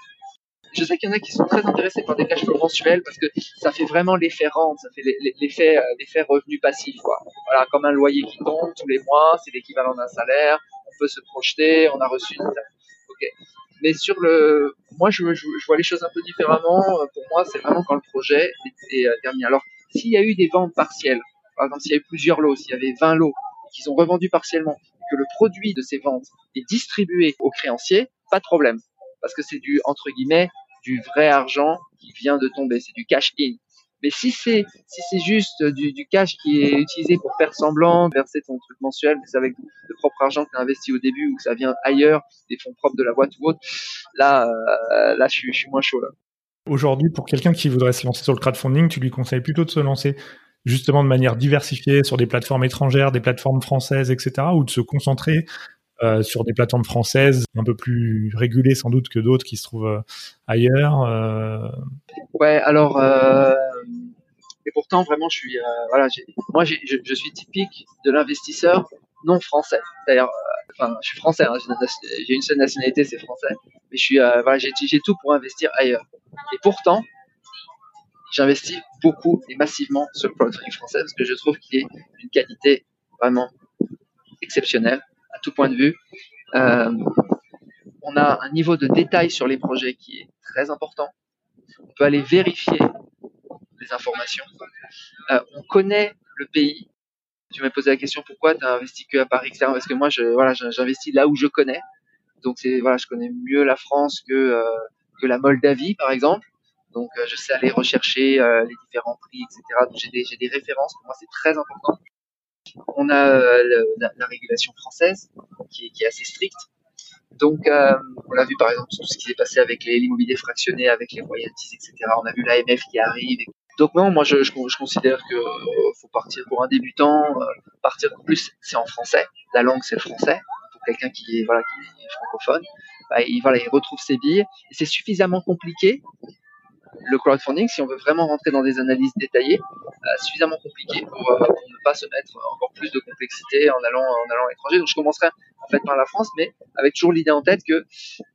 Je sais qu'il y en a qui sont très intéressés par des cash flows mensuels parce que ça fait vraiment l'effet rente, ça fait l'effet, euh, l'effet revenu passif, quoi. Voilà, comme un loyer qui tombe tous les mois, c'est l'équivalent d'un salaire, on peut se projeter, on a reçu. Ok. Mais sur le, moi, je, vois les choses un peu différemment. Pour moi, c'est vraiment quand le projet est, est terminé. Alors, s'il y a eu des ventes partielles, par exemple, s'il y a eu plusieurs lots, s'il y avait 20 lots qu'ils ont revendus partiellement, et que le produit de ces ventes est distribué aux créanciers, pas de problème. Parce que c'est du, entre guillemets, du vrai argent qui vient de tomber, c'est du cash in. Mais si c'est si c'est juste du, cash qui est utilisé pour faire semblant, verser ton truc mensuel, mais avec le propre argent que tu as investi au début ou que ça vient ailleurs, des fonds propres de la boîte ou autre, là, euh, là je, suis, je suis moins chaud là. Aujourd'hui, pour quelqu'un qui voudrait se lancer sur le crowdfunding, tu lui conseilles plutôt de se lancer justement de manière diversifiée sur des plateformes étrangères, des plateformes françaises, etc., ou de se concentrer euh, sur des plateformes françaises un peu plus régulées sans doute que d'autres qui se trouvent euh, ailleurs euh... Ouais, alors et pourtant vraiment je suis voilà, moi je, je, suis typique de l'investisseur non français. D'ailleurs, enfin je suis français, hein, j'ai une seule nationalité, c'est français, mais je suis voilà, j'ai tout pour investir ailleurs. Et pourtant, j'investis beaucoup et massivement sur le crowdfunding français parce que je trouve qu'il est d'une qualité vraiment exceptionnelle à tout point de vue. Euh, on a un niveau de détail sur les projets qui est très important. On peut aller vérifier les informations. Euh, on connaît le pays. Tu m'as posé la question pourquoi tu as investi que à Paris, etc. Parce que moi, voilà, j'investis là où je connais. Donc c'est voilà, je connais mieux la France que euh, que la Moldavie, par exemple. Donc, euh, je sais aller rechercher euh, les différents prix, etc. Donc, j'ai des, références. Pour moi, c'est très important. On a euh, la, la, régulation française qui est, assez stricte. Donc, on l'a vu par exemple tout ce qui s'est passé avec l'immobilier fractionné, avec les royalties, etc. On a vu l'AMF qui arrive. Donc non, moi je, considère euh, faut partir pour un débutant, euh, partir plus c'est en français, la langue c'est le français pour quelqu'un qui est francophone, bah, il retrouve ses billes c'est suffisamment compliqué le crowdfunding, si on veut vraiment rentrer dans des analyses détaillées, euh, suffisamment compliqué pour, euh, pour, ne pas se mettre encore plus de complexité en allant en allant à l'étranger. Donc je commencerai en fait par la France, mais avec toujours l'idée en tête que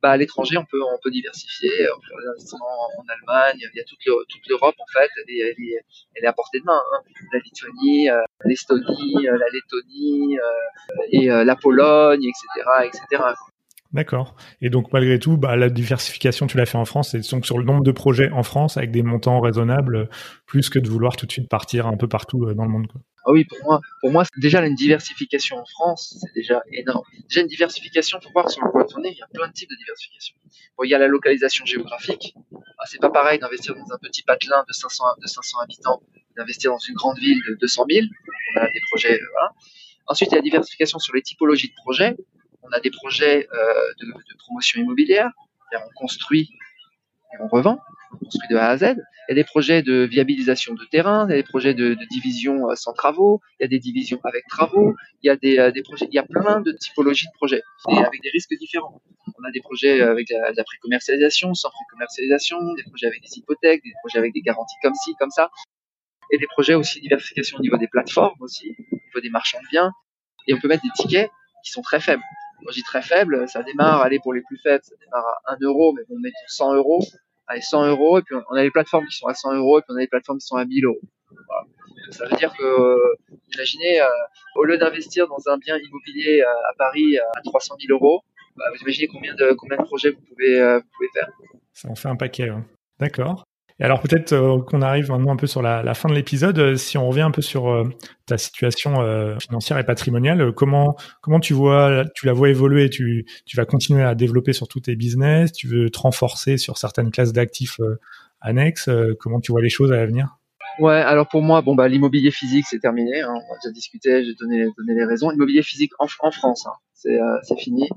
bah, à l'étranger on peut on peut diversifier, on peut faire des investissements en Allemagne, il y a toute l'Europe en fait, elle est, elle, est, à portée de main. Hein. La Lituanie, euh, l'Estonie, la Lettonie et la Pologne, etc., etc. D'accord. Et donc malgré tout, bah, la diversification, tu l'as fait en France, et donc sur le nombre de projets en France avec des montants raisonnables, plus que de vouloir tout de suite partir un peu partout euh, dans le monde. Ah oui, pour moi, pour moi, déjà une diversification en France, c'est déjà énorme. Déjà une diversification, faut voir sur le crowdfunding, il y a plein de types de diversification. Il y a la localisation géographique. Ah, c'est pas pareil d'investir dans un petit patelin de 500, de 500 habitants, d'investir dans une grande ville de 200 000. On a des projets, euh. Ensuite, il y a la diversification sur les typologies de projets on a des projets euh, de, promotion immobilière, on construit et on revend, on construit de A à Z. Il y a des projets de viabilisation de terrain, il y a des projets de, division euh, sans travaux, il y a des divisions avec travaux, il y a des, euh, projets, il y a plein de typologies de projets et avec des risques différents. On a des projets avec la, la pré-commercialisation, sans pré-commercialisation, des projets avec des hypothèques, des projets avec des garanties comme ci, comme ça, et des projets aussi de diversification au niveau des plateformes aussi, au niveau des marchands de biens. Et on peut mettre des tickets qui sont très faibles. Dis très faible, ça démarre, allez, pour les plus faibles, ça démarre à 1 euro, mais bon, mettons 100 euros. Allez, 100 euros, et puis on a les plateformes qui sont à 100 euros, et puis on a les plateformes qui sont à 1000 euros. Ça veut dire que, imaginez, euh, au lieu d'investir dans un bien immobilier euh, à Paris à 300 000 euros, bah, vous imaginez combien de, combien de projets vous pouvez, euh, pouvez faire. Ça en fait un paquet. Hein. D'accord. Alors peut-être euh, qu'on arrive maintenant un peu sur la, fin de l'épisode. Euh, si on revient un peu sur euh, ta situation financière et patrimoniale, comment tu vois, tu la vois évoluer? Tu vas continuer à développer sur tous tes business? Tu veux te renforcer sur certaines classes d'actifs annexes? Comment tu vois les choses à l'avenir? Ouais, alors pour moi, bon bah l'immobilier physique c'est terminé. Hein, on a déjà discuté, j'ai donné les raisons. L'immobilier physique en, France, hein, c'est fini.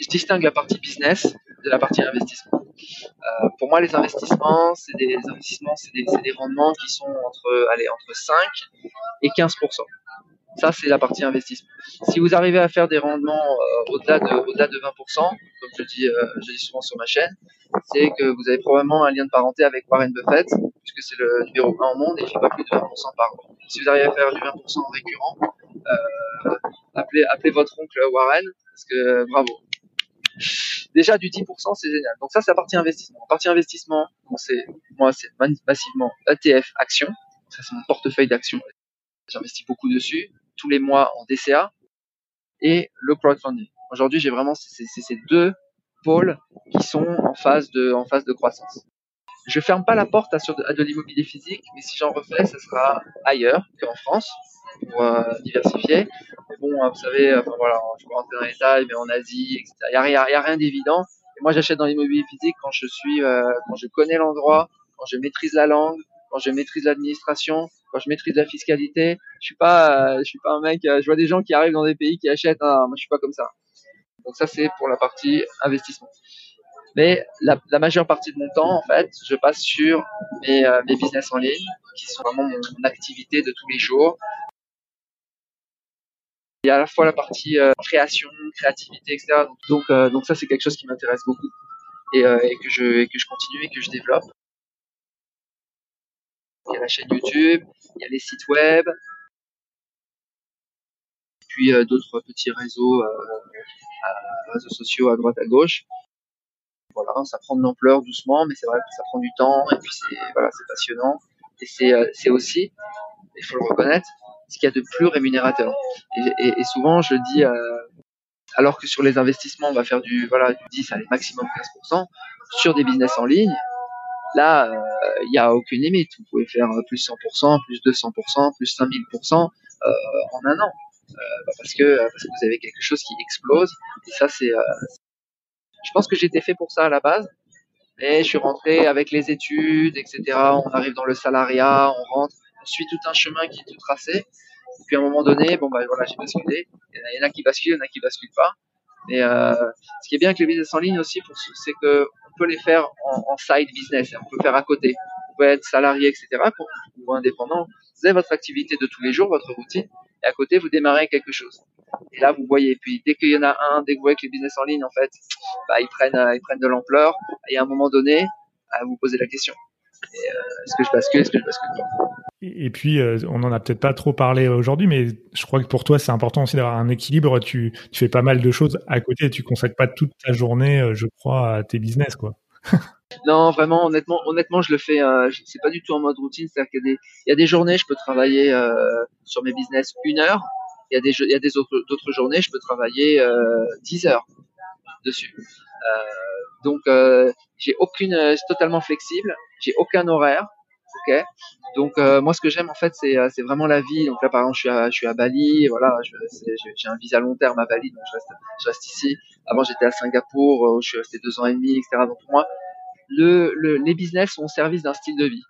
Je distingue la partie business de la partie investissement. Euh, pour moi, les investissements, c'est des investissements, c'est des, rendements qui sont entre, allez, entre 5 et 15% ça, c'est la partie investissement. Si vous arrivez à faire des rendements euh, au-delà de, au-delà de 20%, comme je dis, euh, je dis souvent sur ma chaîne, c'est que vous avez probablement un lien de parenté avec Warren Buffett, puisque c'est le numéro 1 au monde et il fait pas plus de 20% par an. Si vous arrivez à faire du 20% en récurrent, appelez, appelez votre oncle Warren, parce que bravo déjà du 10%, c'est génial. Donc ça, c'est la partie investissement. La partie investissement, c'est moi, c'est massivement ETF actions. Ça, c'est mon portefeuille d'actions. J'investis beaucoup dessus, tous les mois en DCA et le crowdfunding. Aujourd'hui, j'ai vraiment ces, ces deux pôles qui sont en phase de, en phase de croissance. Je ferme pas la porte à, à de l'immobilier physique, mais si j'en refais, ce sera ailleurs qu'en France pour euh, diversifier. Mais bon, hein, vous savez, enfin voilà, je peux rentrer dans les détails, mais en Asie, etc. Il n'y a, a, rien d'évident. Et moi, j'achète dans l'immobilier physique quand je suis, euh, quand je connais l'endroit, quand je maîtrise la langue, quand je maîtrise l'administration, quand je maîtrise la fiscalité. Je suis pas, euh, je suis pas un mec. je vois des gens qui arrivent dans des pays qui achètent. Hein, moi, je suis pas comme ça. Donc ça, c'est pour la partie investissement. Mais la, majeure partie de mon temps, en fait, je passe sur mes, mes business en ligne, qui sont vraiment mon, activité de tous les jours. Il y a à la fois la partie euh, création, créativité, etc. Donc, euh, donc ça, c'est quelque chose qui m'intéresse beaucoup et, euh, et, que je, et que je continue et que je développe. Il y a la chaîne YouTube, il y a les sites web, puis d'autres petits réseaux, réseaux sociaux à droite à gauche. Voilà, ça prend de l'ampleur doucement, mais c'est vrai que ça prend du temps et puis c'est voilà, passionnant et c'est c'est aussi, il faut le reconnaître, ce qu'il y a de plus rémunérateur. Et, souvent, je dis, euh, alors que sur les investissements, on va faire du, voilà, du 10, allez, maximum 15%, sur des business en ligne, là, euh, il n'y a aucune limite. Vous pouvez faire plus 100%, plus 200%, plus 5000% euh, en un an. Euh, bah, parce, que, parce que vous avez quelque chose qui explose. Et ça, c'est... Je pense que j'étais fait pour ça à la base. Mais je suis rentré avec les études, etc. On arrive dans le salariat, on rentre on suit tout un chemin qui est tout tracé. Et puis à un moment donné, bon bah voilà, j'ai basculé. Il y en a qui basculent, il y en a qui basculent pas. Mais euh, ce qui est bien avec les business en ligne aussi, c'est que on peut les faire en, side business, on peut faire à côté. pouvez être salarié, etc. ou indépendant. Vous avez votre activité de tous les jours, votre routine, et à côté, vous démarrez quelque chose. Et là, vous voyez. Puis dès qu'il y en a un, dès que vous voyez que les business en ligne, en fait, bah, ils prennent, euh, ils prennent de l'ampleur. Et à un moment donné, à vous poser la question. Euh, est-ce que je bascule, est-ce que je bascule et puis, euh, on n'en a peut-être pas trop parlé aujourd'hui, mais je crois que pour toi, c'est important aussi d'avoir un équilibre. Tu, tu fais pas mal de choses à côté tu consacres pas toute ta journée, je crois, à tes business, quoi. non, vraiment, honnêtement, honnêtement, je le fais. Euh, c'est pas du tout en mode routine. C'est-à-dire qu'il y a des, journées, je peux travailler euh, sur mes business une heure. Il y a des, autres, d'autres journées, je peux travailler euh, 10 heures dessus. Euh, donc, euh, j'ai aucune, totalement flexible. J'ai aucun horaire. Donc, moi, ce que j'aime en fait, c'est, c'est vraiment la vie. Donc là, par exemple, je suis à, à Bali. Voilà, j'ai un visa long terme à Bali, donc je reste, ici. Avant, j'étais à Singapour, où je suis resté deux ans et demi, etc. Donc pour moi, le, le, les business sont au service d'un style de vie.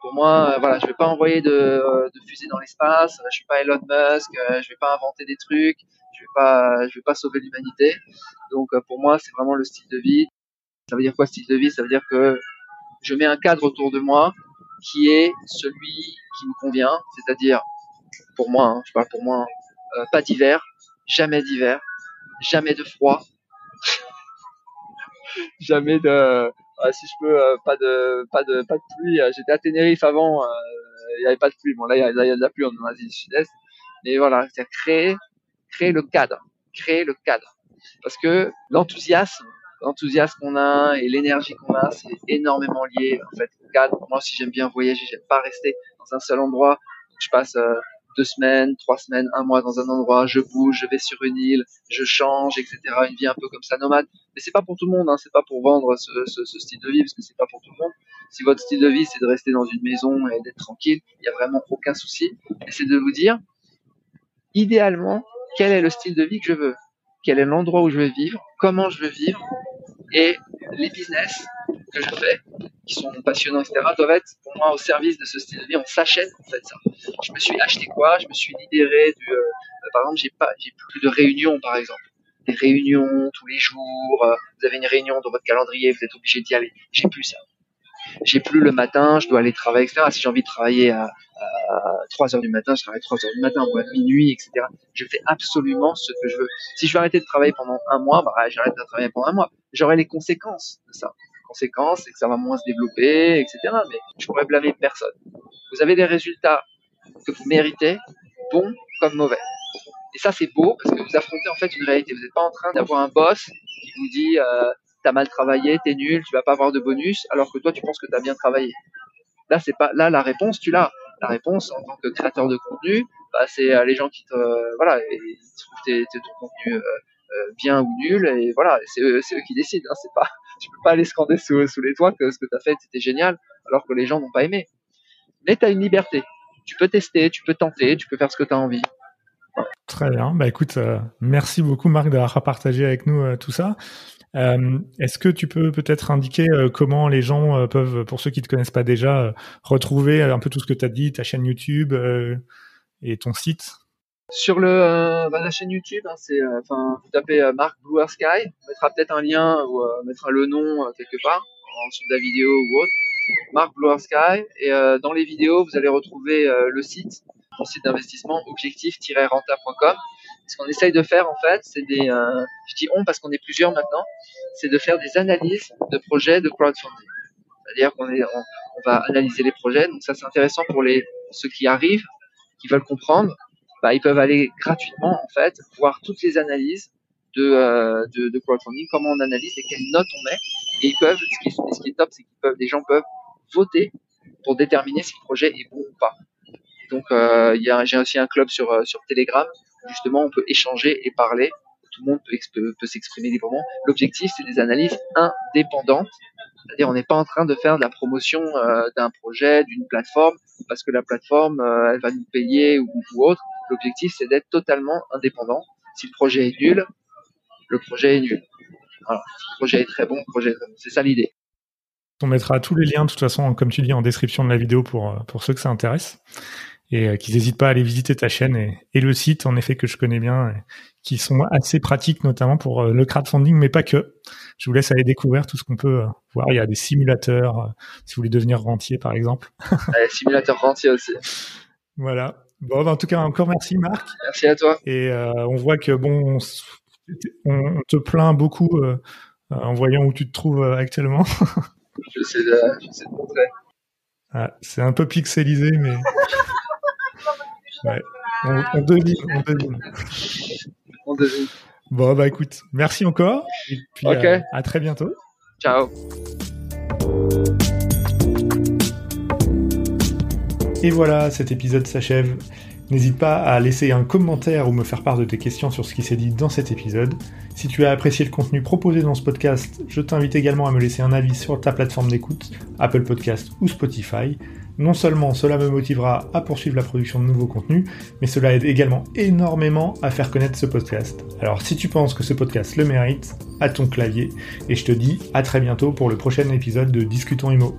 Pour moi, euh, voilà, je vais pas envoyer de, de fusée dans l'espace. Je suis pas Elon Musk. Euh, je vais pas inventer des trucs. Je vais pas, je vais pas sauver l'humanité. Donc euh, pour moi, c'est vraiment le style de vie. Ça veut dire quoi style de vie? Ça veut dire que je mets un cadre autour de moi qui est celui qui me convient, c'est-à-dire pour moi, hein, je parle pour moi, euh, pas d'hiver, jamais d'hiver, jamais de froid, jamais de si je peux euh, pas de pas de pas de pluie. Euh, j'étais à Tenerife avant euh, il n'y avait pas de pluie. Bon là il y a de la pluie en Asie du Sud-Est. Mais voilà c'est créer créer le cadre créer le cadre. Parce que l'enthousiasme l'enthousiasme qu'on a et l'énergie qu'on a c'est énormément lié en fait au cadre moi si j'aime bien voyager j'aime pas rester dans un seul endroit je passe deux semaines, trois semaines, un mois dans un endroit, je bouge, je vais sur une île, je change, etc. Une vie un peu comme ça nomade. Mais c'est pas pour tout le monde, hein. c'est pas pour vendre ce, ce, style de vie, parce que c'est pas pour tout le monde. Si votre style de vie c'est de rester dans une maison et d'être tranquille, il y a vraiment aucun souci. Et c'est de vous dire, idéalement, quel est le style de vie que je veux, quel est l'endroit où je veux vivre, comment je veux vivre, et les business que je fais, qui sont passionnants, etc., doivent être pour moi au service de ce style de vie. On s'achète en fait ça. Je me suis acheté quoi? Je me suis libéré du. Euh, par exemple, j'ai pas, j'ai plus de réunions, par exemple. Des réunions tous les jours. Euh, vous avez une réunion dans votre calendrier, vous êtes obligé d'y aller. J'ai plus ça. J'ai plus le matin, je dois aller travailler, etc. Si j'ai envie de travailler à, à 3 heures du matin, je travaille à 3 heures du matin ou à minuit, etc. Je fais absolument ce que je veux. Si je veux arrêter de travailler pendant un mois, bah, j'arrête de travailler pendant un mois. J'aurai les conséquences de ça conséquences, c'est que ça va moins se développer, etc. Mais je pourrais blâmer personne. Vous avez des résultats que vous méritez, bons comme mauvais. Et ça, c'est beau parce que vous affrontez en fait une réalité. Vous n'êtes pas en train d'avoir un boss qui vous dit euh, t'as mal travaillé, t'es nul, tu vas pas avoir de bonus, alors que toi tu penses que t'as bien travaillé. Là, c'est pas là la réponse, tu l'as. La réponse en tant que créateur de contenu, bah, c'est euh, les gens qui te voilà, ils trouvent tes, tes, ton euh, euh, bien ou nul et voilà, c'est eux, qui décident. Hein, c'est pas tu peux pas aller scander sous, les toits que ce que tu as fait c'était génial alors que les gens n'ont pas aimé. Mais tu as une liberté. Tu peux tester, tu peux tenter, tu peux faire ce que tu as envie. Très bien. Bah écoute, euh, merci beaucoup Marc d'avoir partagé avec nous euh, tout ça. Euh, Est-ce que tu peux peut-être indiquer euh, comment les gens euh, peuvent, pour ceux qui te connaissent pas déjà, retrouver un peu tout ce que tu as dit, ta chaîne YouTube et ton site? Sur le, euh, bah, la chaîne YouTube, hein, c'est, euh, enfin, vous tapez euh, Marc mettra peut-être un lien ou euh, mettra le nom quelque part en dessous de la vidéo ou autre. Marc et dans les vidéos, vous allez retrouver le site, mon site d'investissement objectif-renta.com. Ce qu'on essaye de faire en fait, c'est des, je dis on parce qu'on est plusieurs maintenant, c'est de faire des analyses de projets de crowdfunding. C'est-à-dire qu'on est, on, va analyser les projets. Donc ça, c'est intéressant pour les ceux qui arrivent, qui veulent comprendre bah, ils peuvent aller gratuitement en fait voir toutes les analyses de, euh, de, crowdfunding, comment on analyse et quelles notes on met. Et ils peuvent, ce qui, ce qui est top, c'est qu'ils peuvent, les gens peuvent voter pour déterminer si le projet est bon ou pas. donc, euh, j'ai aussi un club sur, euh, sur Telegram. Justement, on peut échanger et parler. Tout le monde peut, s'exprimer librement. L'objectif, c'est des analyses indépendantes. C'est-à-dire, on n'est pas en train de faire de la promotion euh, d'un projet, d'une plateforme, parce que la plateforme, euh, elle va nous payer ou, autre. L'objectif, c'est d'être totalement indépendant. Si le projet est nul, le projet est nul. Voilà. Si le projet est très bon, le projet est très bon. C'est ça l'idée. On mettra tous les liens, de toute façon, comme tu dis, en description de la vidéo pour, pour ceux que ça intéresse. Et euh, qu'ils n'hésitent pas à aller visiter ta chaîne et, et, le site, en effet, que je connais bien, qui sont assez pratiques, notamment pour euh, le crowdfunding, mais pas que. Je vous laisse aller découvrir tout ce qu'on peut euh, voir. Il y a des simulateurs, si vous voulez devenir rentier, par exemple. simulateur rentier aussi. Voilà. Bon, bah, en tout cas, encore merci, Marc. Merci à toi. Et on voit que, bon, on, te plaint beaucoup en voyant où tu te trouves actuellement. je sais de, je sais de montrer. Ah, c'est un peu pixelisé, mais. Ouais. On, on, devine, on devine. On devine. Bon, bah écoute, merci encore. Et puis Ok. euh, à très bientôt. Ciao. Et voilà, cet épisode s'achève. N'hésite pas à laisser un commentaire ou me faire part de tes questions sur ce qui s'est dit dans cet épisode. Si tu as apprécié le contenu proposé dans ce podcast, je t'invite également à me laisser un avis sur ta plateforme d'écoute, Apple Podcast ou Spotify. Non seulement cela me motivera à poursuivre la production de nouveaux contenus, mais cela aide également énormément à faire connaître ce podcast. Alors si tu penses que ce podcast le mérite, à ton clavier, et je te dis à très bientôt pour le prochain épisode de Discutons Imo.